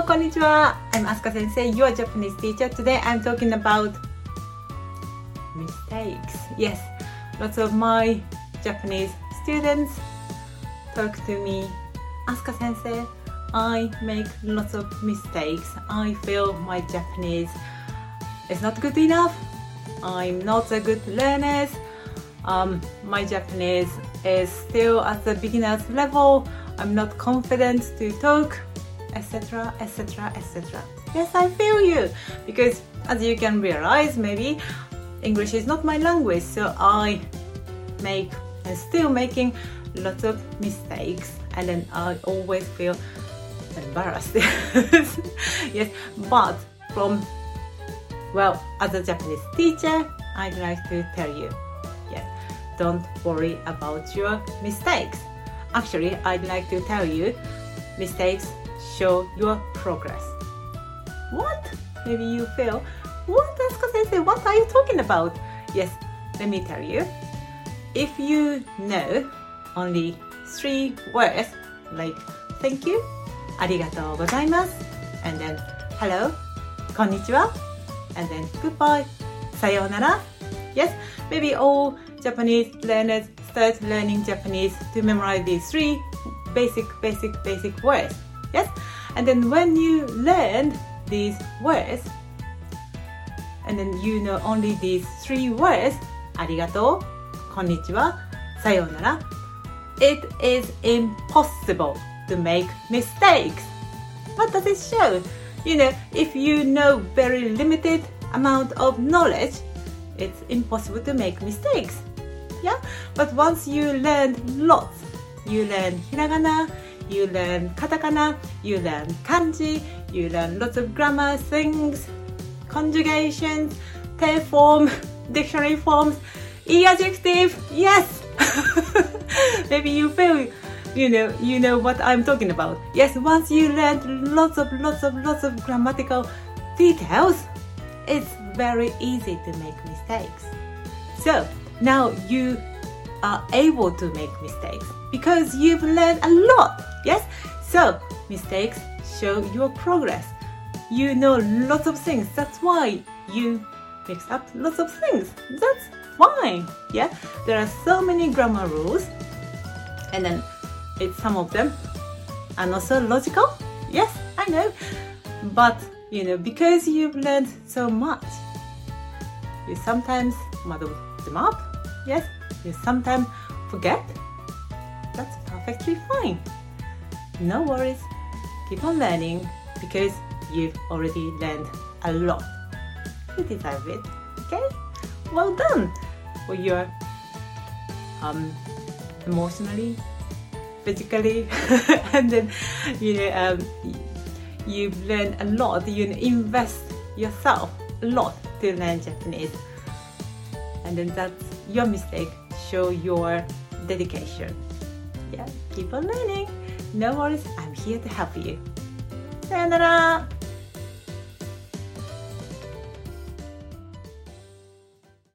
Hello, konnichiwa. I'm Asuka Sensei, your Japanese teacher. Today I'm talking about mistakes. Yes, lots of my Japanese students talk to me. Asuka Sensei, I make lots of mistakes. I feel my Japanese is not good enough. I'm not a good learner. Um, my Japanese is still at the beginner's level. I'm not confident to talk, etc., etc., etc. Yes, I feel you because as you can realize, maybe English is not my language, so I make and still making lots of mistakes, and then I always feel embarrassed. yes, but from well, as a Japanese teacher, I'd like to tell you, yes, don't worry about your mistakes. Actually, I'd like to tell you, mistakes show your progress. What? Maybe you feel, what, Asuka Sensei, what are you talking about? Yes, let me tell you. If you know only three words like thank you, ありがとうございます and then hello, こんにちは and then goodbye, さようなら Yes, maybe all Japanese learners start learning Japanese to memorize these three basic, basic, basic words. Yes? And then when you learn these words, and then you know only these three words, ありがとう、こんにちは、さようなら it is impossible to make mistakes. What does it show? You know, if you know very limited amount of knowledge, it's impossible to make mistakes. Yeah? But once you learn lots, you learn hiragana, you learn katakana, you learn kanji, you learn lots of grammar things, conjugations, pair form, dictionary forms, e adjective, yes! Maybe you feel you know you know what I'm talking about. Yes, once you learn lots of lots of lots of grammatical details, it's very easy to make mistakes. So now you are able to make mistakes because you've learned a lot. Yes? So mistakes show your progress. You know lots of things. That's why you mix up lots of things. That's fine. Yeah? There are so many grammar rules and then it's some of them are not so logical. Yes, I know. But you know, because you've learned so much, you sometimes muddle them up. Yes, you sometimes forget. That's perfectly fine. No worries. Keep on learning because you've already learned a lot. You deserve it. Okay? Well done for your um, emotionally, physically, and then you know um, you've learned a lot. You invest yourself a lot to learn Japanese, and then that's your mistake. Show your dedication. Yeah, keep on learning. No worries. I'm here to help you. さよなら